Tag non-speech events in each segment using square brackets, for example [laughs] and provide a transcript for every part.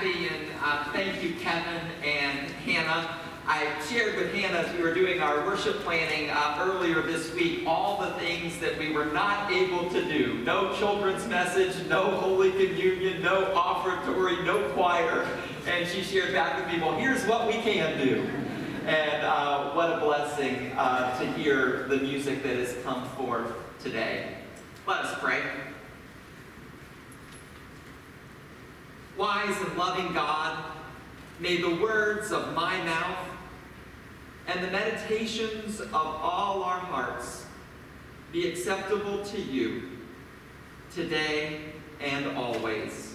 Kathy, and uh, thank you, Kevin and Hannah. I shared with Hannah as we were doing our worship planning uh, earlier this week all the things that we were not able to do. No children's message, no Holy Communion, no offertory, no choir. And she shared back with me, well, here's what we can do. And uh, what a blessing uh, to hear the music that has come forth today. Let us pray. Wise and loving God, may the words of my mouth and the meditations of all our hearts be acceptable to you today and always.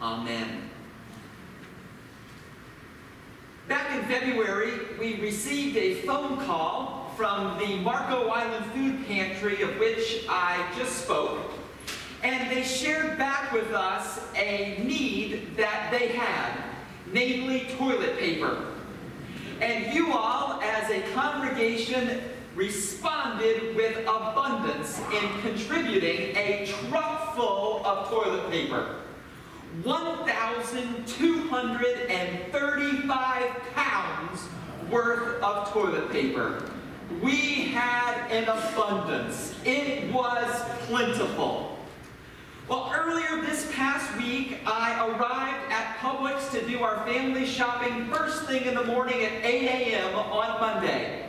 Amen. Back in February, we received a phone call from the Marco Island Food Pantry, of which I just spoke, and they shared back with us a need that they had, namely toilet paper. And you all, as a congregation, responded with abundance in contributing a truck full of toilet paper. 1,235 pounds worth of toilet paper. We had an abundance. It was plentiful. Well, earlier this past week, I arrived at Publix to do our family shopping first thing in the morning at 8 a.m. on Monday.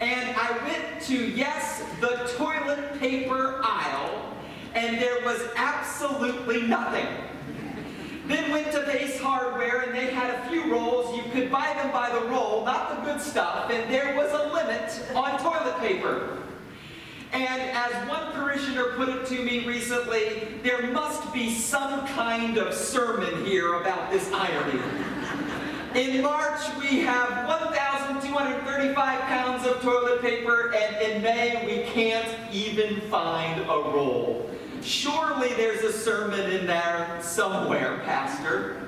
And I went to, yes, the toilet paper aisle, and there was absolutely nothing. Then went to Ace Hardware and they had a few rolls. You could buy them by the roll, not the good stuff, and there was a limit on toilet paper. And as one parishioner put it to me recently, there must be some kind of sermon here about this irony. In March, we have 1,235 pounds of toilet paper, and in May, we can't even find a roll. Surely there's a sermon in there somewhere, Pastor.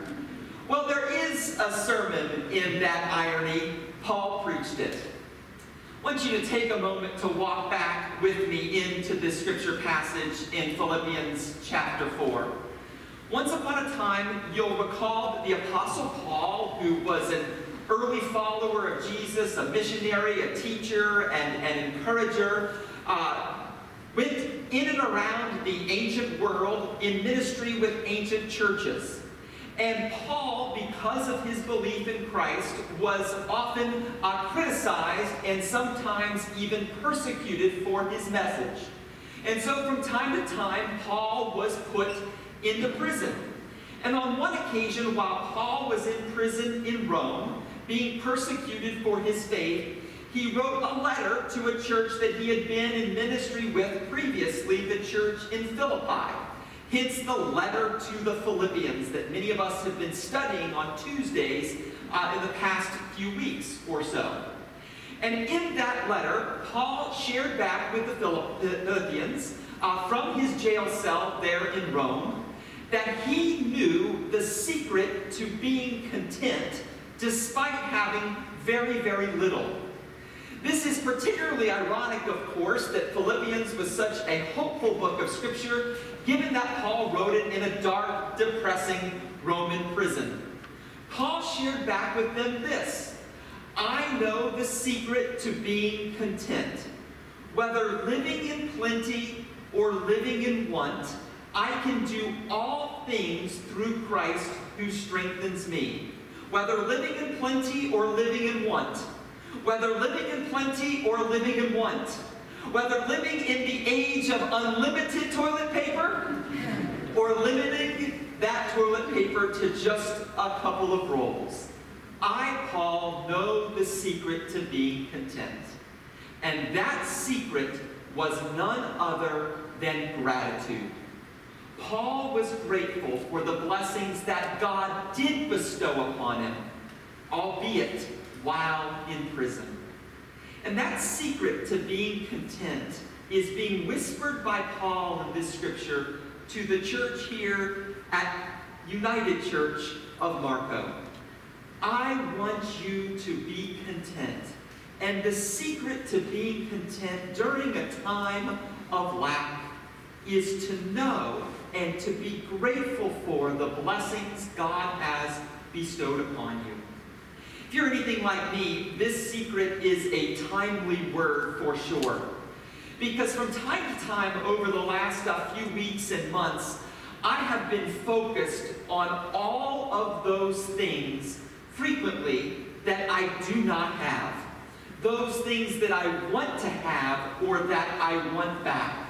Well, there is a sermon in that irony. Paul preached it. I want you to take a moment to walk back with me into this scripture passage in Philippians chapter 4. Once upon a time, you'll recall that the Apostle Paul, who was an early follower of Jesus, a missionary, a teacher, and an encourager, uh, went in and around the ancient world in ministry with ancient churches. And Paul, because of his belief in Christ, was often uh, criticized and sometimes even persecuted for his message. And so from time to time, Paul was put into prison. And on one occasion, while Paul was in prison in Rome, being persecuted for his faith, he wrote a letter to a church that he had been in ministry with previously, the church in Philippi. Hence the letter to the Philippians that many of us have been studying on Tuesdays uh, in the past few weeks or so. And in that letter, Paul shared back with the Philippians uh, from his jail cell there in Rome that he knew the secret to being content despite having very, very little. This is particularly ironic, of course, that Philippians was such a hopeful book of Scripture, given that Paul wrote it in a dark, depressing Roman prison. Paul shared back with them this I know the secret to being content. Whether living in plenty or living in want, I can do all things through Christ who strengthens me. Whether living in plenty or living in want, whether living in plenty or living in want, whether living in the age of unlimited toilet paper or limiting that toilet paper to just a couple of rolls. I, Paul, know the secret to being content. And that secret was none other than gratitude. Paul was grateful for the blessings that God did bestow upon him, albeit while in prison. And that secret to being content is being whispered by Paul in this scripture to the church here at United Church of Marco. I want you to be content. And the secret to being content during a time of lack is to know and to be grateful for the blessings God has bestowed upon you. If you're anything like me, this secret is a timely word for sure. Because from time to time over the last uh, few weeks and months, I have been focused on all of those things frequently that I do not have. Those things that I want to have or that I want back.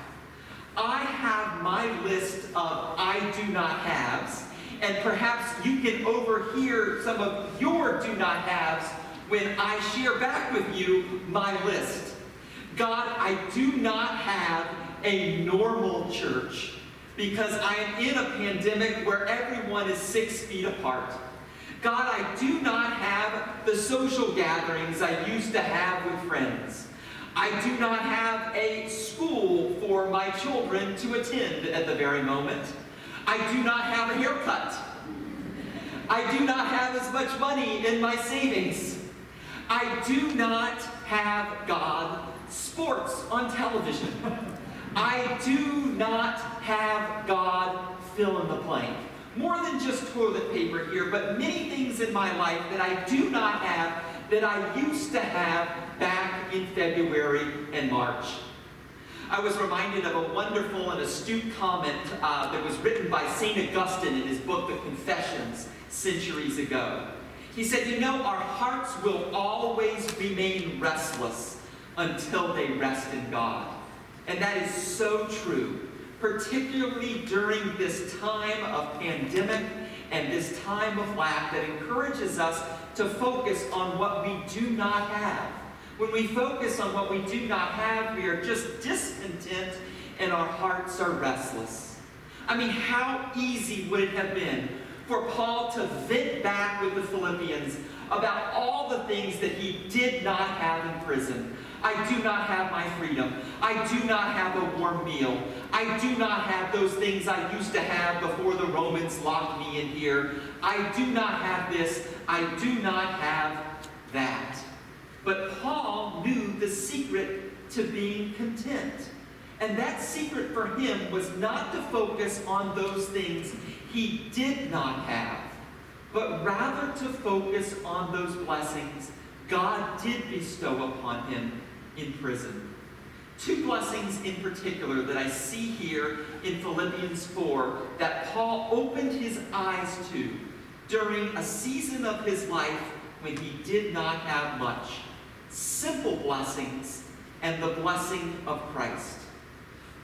I have my list of I do not haves and perhaps you can overhear some of your do not haves when I share back with you my list. God, I do not have a normal church because I am in a pandemic where everyone is six feet apart. God, I do not have the social gatherings I used to have with friends. I do not have a school for my children to attend at the very moment. I do not have a haircut. I do not have as much money in my savings. I do not have God sports on television. [laughs] I do not have God fill in the blank. More than just toilet paper here, but many things in my life that I do not have that I used to have back in February and March. I was reminded of a wonderful and astute comment uh, that was written by St. Augustine in his book, The Confessions, centuries ago. He said, You know, our hearts will always remain restless until they rest in God. And that is so true, particularly during this time of pandemic and this time of lack that encourages us to focus on what we do not have when we focus on what we do not have, we are just discontent and our hearts are restless. I mean, how easy would it have been for Paul to vent back with the Philippians about all the things that he did not have in prison? I do not have my freedom. I do not have a warm meal. I do not have those things I used to have before the Romans locked me in here. I do not have this. I do not have that. But Paul knew the secret to being content. And that secret for him was not to focus on those things he did not have, but rather to focus on those blessings God did bestow upon him in prison. Two blessings in particular that I see here in Philippians 4 that Paul opened his eyes to during a season of his life when he did not have much simple blessings and the blessing of Christ.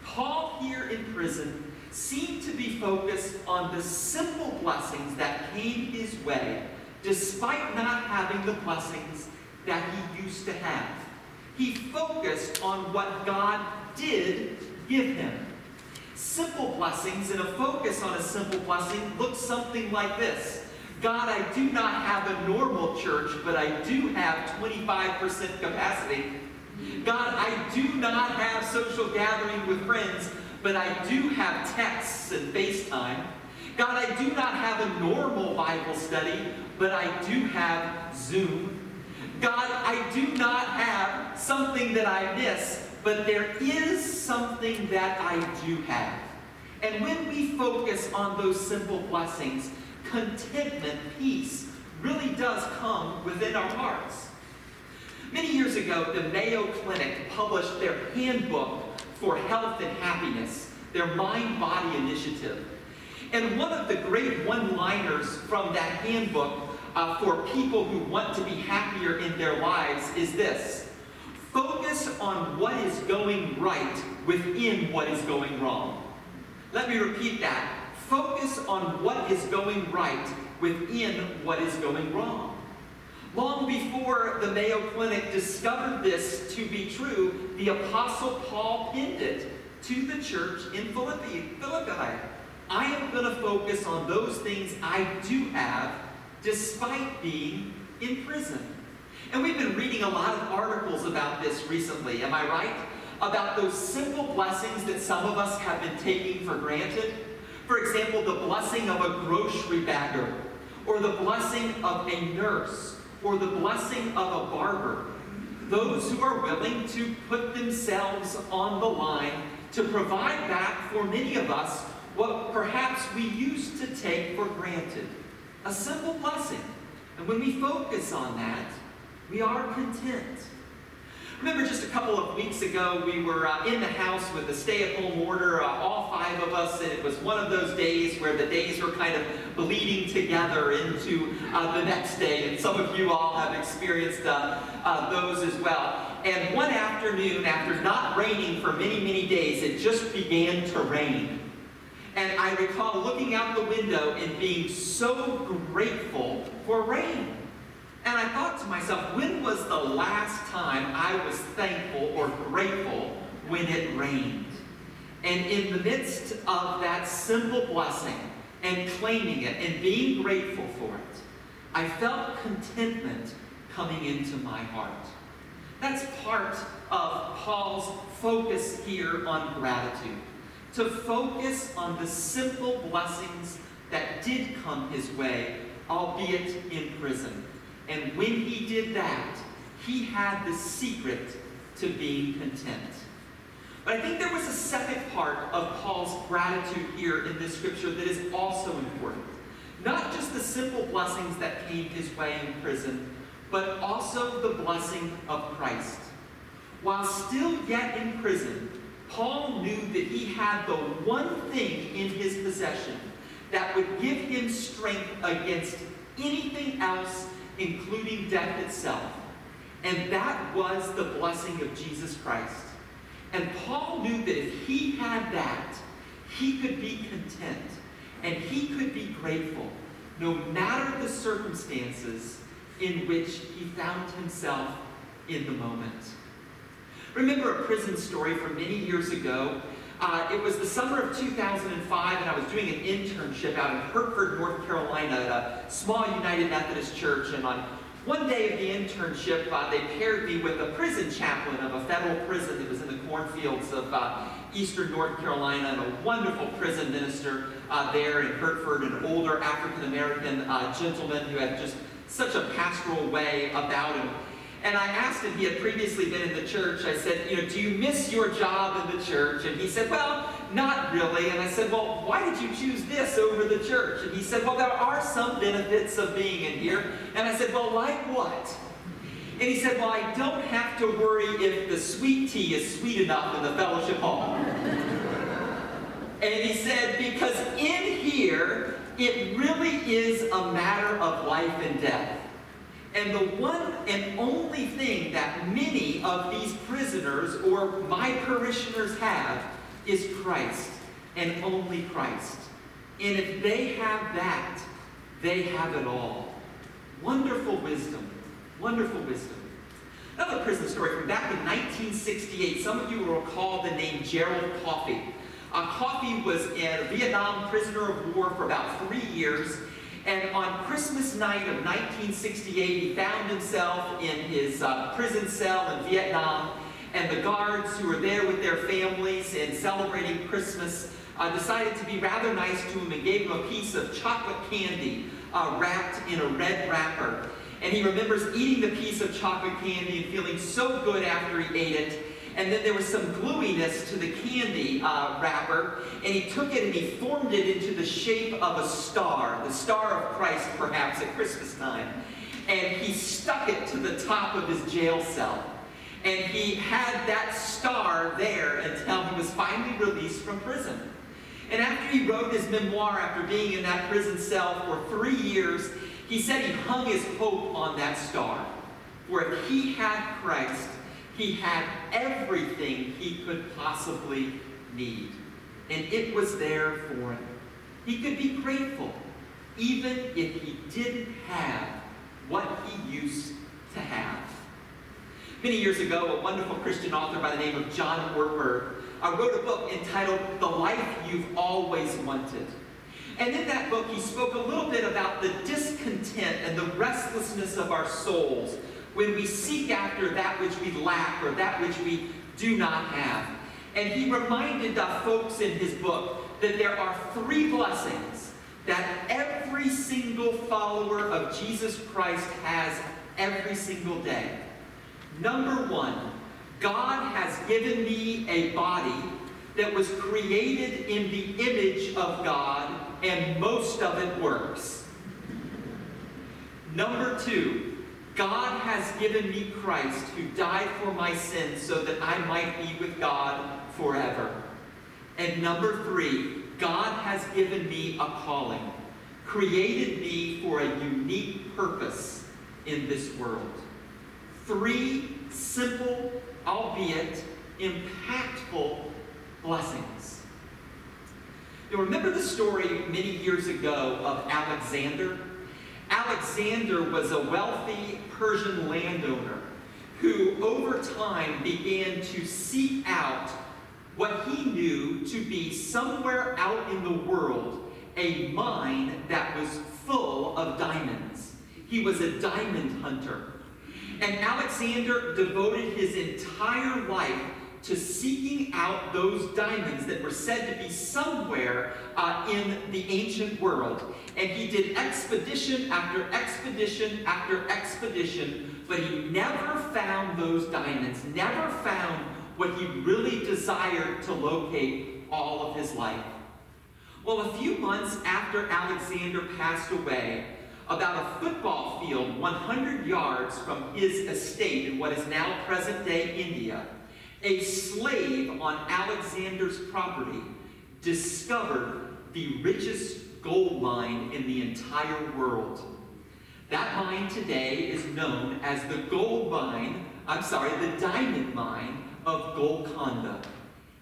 Paul here in prison seemed to be focused on the simple blessings that came his way, despite not having the blessings that he used to have. He focused on what God did give him. Simple blessings and a focus on a simple blessing looks something like this. God, I do not have a normal church, but I do have 25% capacity. God, I do not have social gathering with friends, but I do have texts and FaceTime. God, I do not have a normal Bible study, but I do have Zoom. God, I do not have something that I miss, but there is something that I do have. And when we focus on those simple blessings, contentment, peace, really does come within our hearts. Many years ago, the Mayo Clinic published their handbook for health and happiness, their mind body initiative. And one of the great one liners from that handbook uh, for people who want to be happier in their lives is this focus on what is going right within what is going wrong. Let me repeat that. Focus on what is going right within what is going wrong. Long before the Mayo Clinic discovered this to be true, the Apostle Paul pinned it to the church in Philippi. Philippi. I am going to focus on those things I do have despite being in prison. And we've been reading a lot of articles about this recently, am I right? About those simple blessings that some of us have been taking for granted for example, the blessing of a grocery bagger, or the blessing of a nurse, or the blessing of a barber. Those who are willing to put themselves on the line to provide back for many of us what perhaps we used to take for granted. a simple blessing. And when we focus on that, we are content. Remember just a couple of weeks ago, we were uh, in the house with the stay at home order, uh, all five of us, and it was one of those days where the days were kind of bleeding together into uh, the next day. And some of you all have experienced uh, uh, those as well. And one afternoon, after not raining for many, many days, it just began to rain. And I recall looking out the window and being so grateful for rain. And I thought to myself, when was the last time I was thankful or grateful when it rained? And in the midst of that simple blessing and claiming it and being grateful for it, I felt contentment coming into my heart. That's part of Paul's focus here on gratitude. To focus on the simple blessings that did come his way, albeit in prison. And when he did that, he had the secret to being content. But I think there was a second part of Paul's gratitude here in this scripture that is also important. Not just the simple blessings that came his way in prison, but also the blessing of Christ. While still yet in prison, Paul knew that he had the one thing in his possession that would give him strength against anything else including death itself. And that was the blessing of Jesus Christ. And Paul knew that if he had that, he could be content and he could be grateful no matter the circumstances in which he found himself in the moment. Remember a prison story from many years ago uh, it was the summer of 2005, and I was doing an internship out in Hertford, North Carolina, at a small United Methodist church. And on one day of the internship, uh, they paired me with a prison chaplain of a federal prison that was in the cornfields of uh, eastern North Carolina, and a wonderful prison minister uh, there in Hertford, an older African American uh, gentleman who had just such a pastoral way about him. And I asked him, he had previously been in the church, I said, you know, do you miss your job in the church? And he said, well, not really. And I said, well, why did you choose this over the church? And he said, well, there are some benefits of being in here. And I said, well, like what? And he said, well, I don't have to worry if the sweet tea is sweet enough in the fellowship hall. and he said, because in here, it really is a matter of life and death. And the one and only thing that many of these prisoners or my parishioners have is Christ, and only Christ. And if they have that, they have it all. Wonderful wisdom. Wonderful wisdom. Another prison story from back in 1968. Some of you will recall the name Gerald Coffee. Uh, Coffee was a Vietnam prisoner of war for about three years and on Christmas night of 1968, he found himself in his uh, prison cell in Vietnam, and the guards who were there with their families and celebrating Christmas uh, decided to be rather nice to him and gave him a piece of chocolate candy uh, wrapped in a red wrapper. And he remembers eating the piece of chocolate candy and feeling so good after he ate it and then there was some gluiness to the candy uh, wrapper, and he took it and he formed it into the shape of a star, the star of Christ, perhaps at Christmas time. And he stuck it to the top of his jail cell. And he had that star there until he was finally released from prison. And after he wrote his memoir, after being in that prison cell for three years, he said he hung his hope on that star. For if he had Christ, he had everything he could possibly need. And it was there for him. He could be grateful, even if he didn't have what he used to have. Many years ago, a wonderful Christian author by the name of John Ortberg uh, wrote a book entitled The Life You've Always Wanted. And in that book, he spoke a little bit about the discontent and the restlessness of our souls when we seek after that which we lack or that which we do not have. And he reminded the folks in his book that there are three blessings that every single follower of Jesus Christ has every single day. Number one, God has given me a body that was created in the image of God, and most of it works. Number two, God has given me Christ who died for my sins so that I might be with God forever. And number three, God has given me a calling, created me for a unique purpose in this world. Three simple, albeit impactful blessings. You remember the story many years ago of Alexander? Alexander was a wealthy Persian landowner who, over time, began to seek out what he knew to be somewhere out in the world a mine that was full of diamonds. He was a diamond hunter. And Alexander devoted his entire life to seeking out those diamonds that were said to be somewhere uh, in the ancient world. And he did expedition after expedition after expedition, but he never found those diamonds, never found what he really desired to locate all of his life. Well, a few months after Alexander passed away, about a football field 100 yards from his estate in what is now present day India, a slave on Alexander's property discovered the richest gold mine in the entire world. That mine today is known as the gold mine, I'm sorry, the diamond mine of Golconda.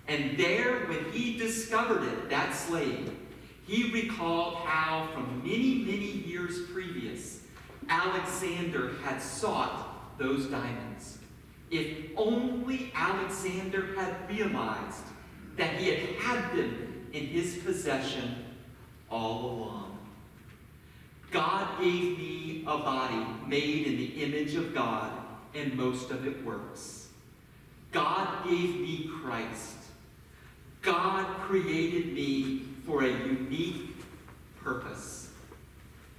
And there, when he discovered it, that slave, he recalled how, from many, many years previous, Alexander had sought those diamonds. If only Alexander had realized that he had had them in his possession all along. God gave me a body made in the image of God, and most of it works. God gave me Christ. God created me for a unique purpose.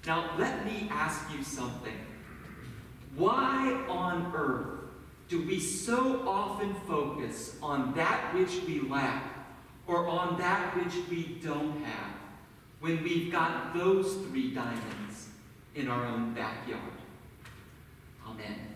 Now, let me ask you something. Why on earth do we so often focus on that which we lack or on that which we don't have when we've got those three diamonds in our own backyard? Amen.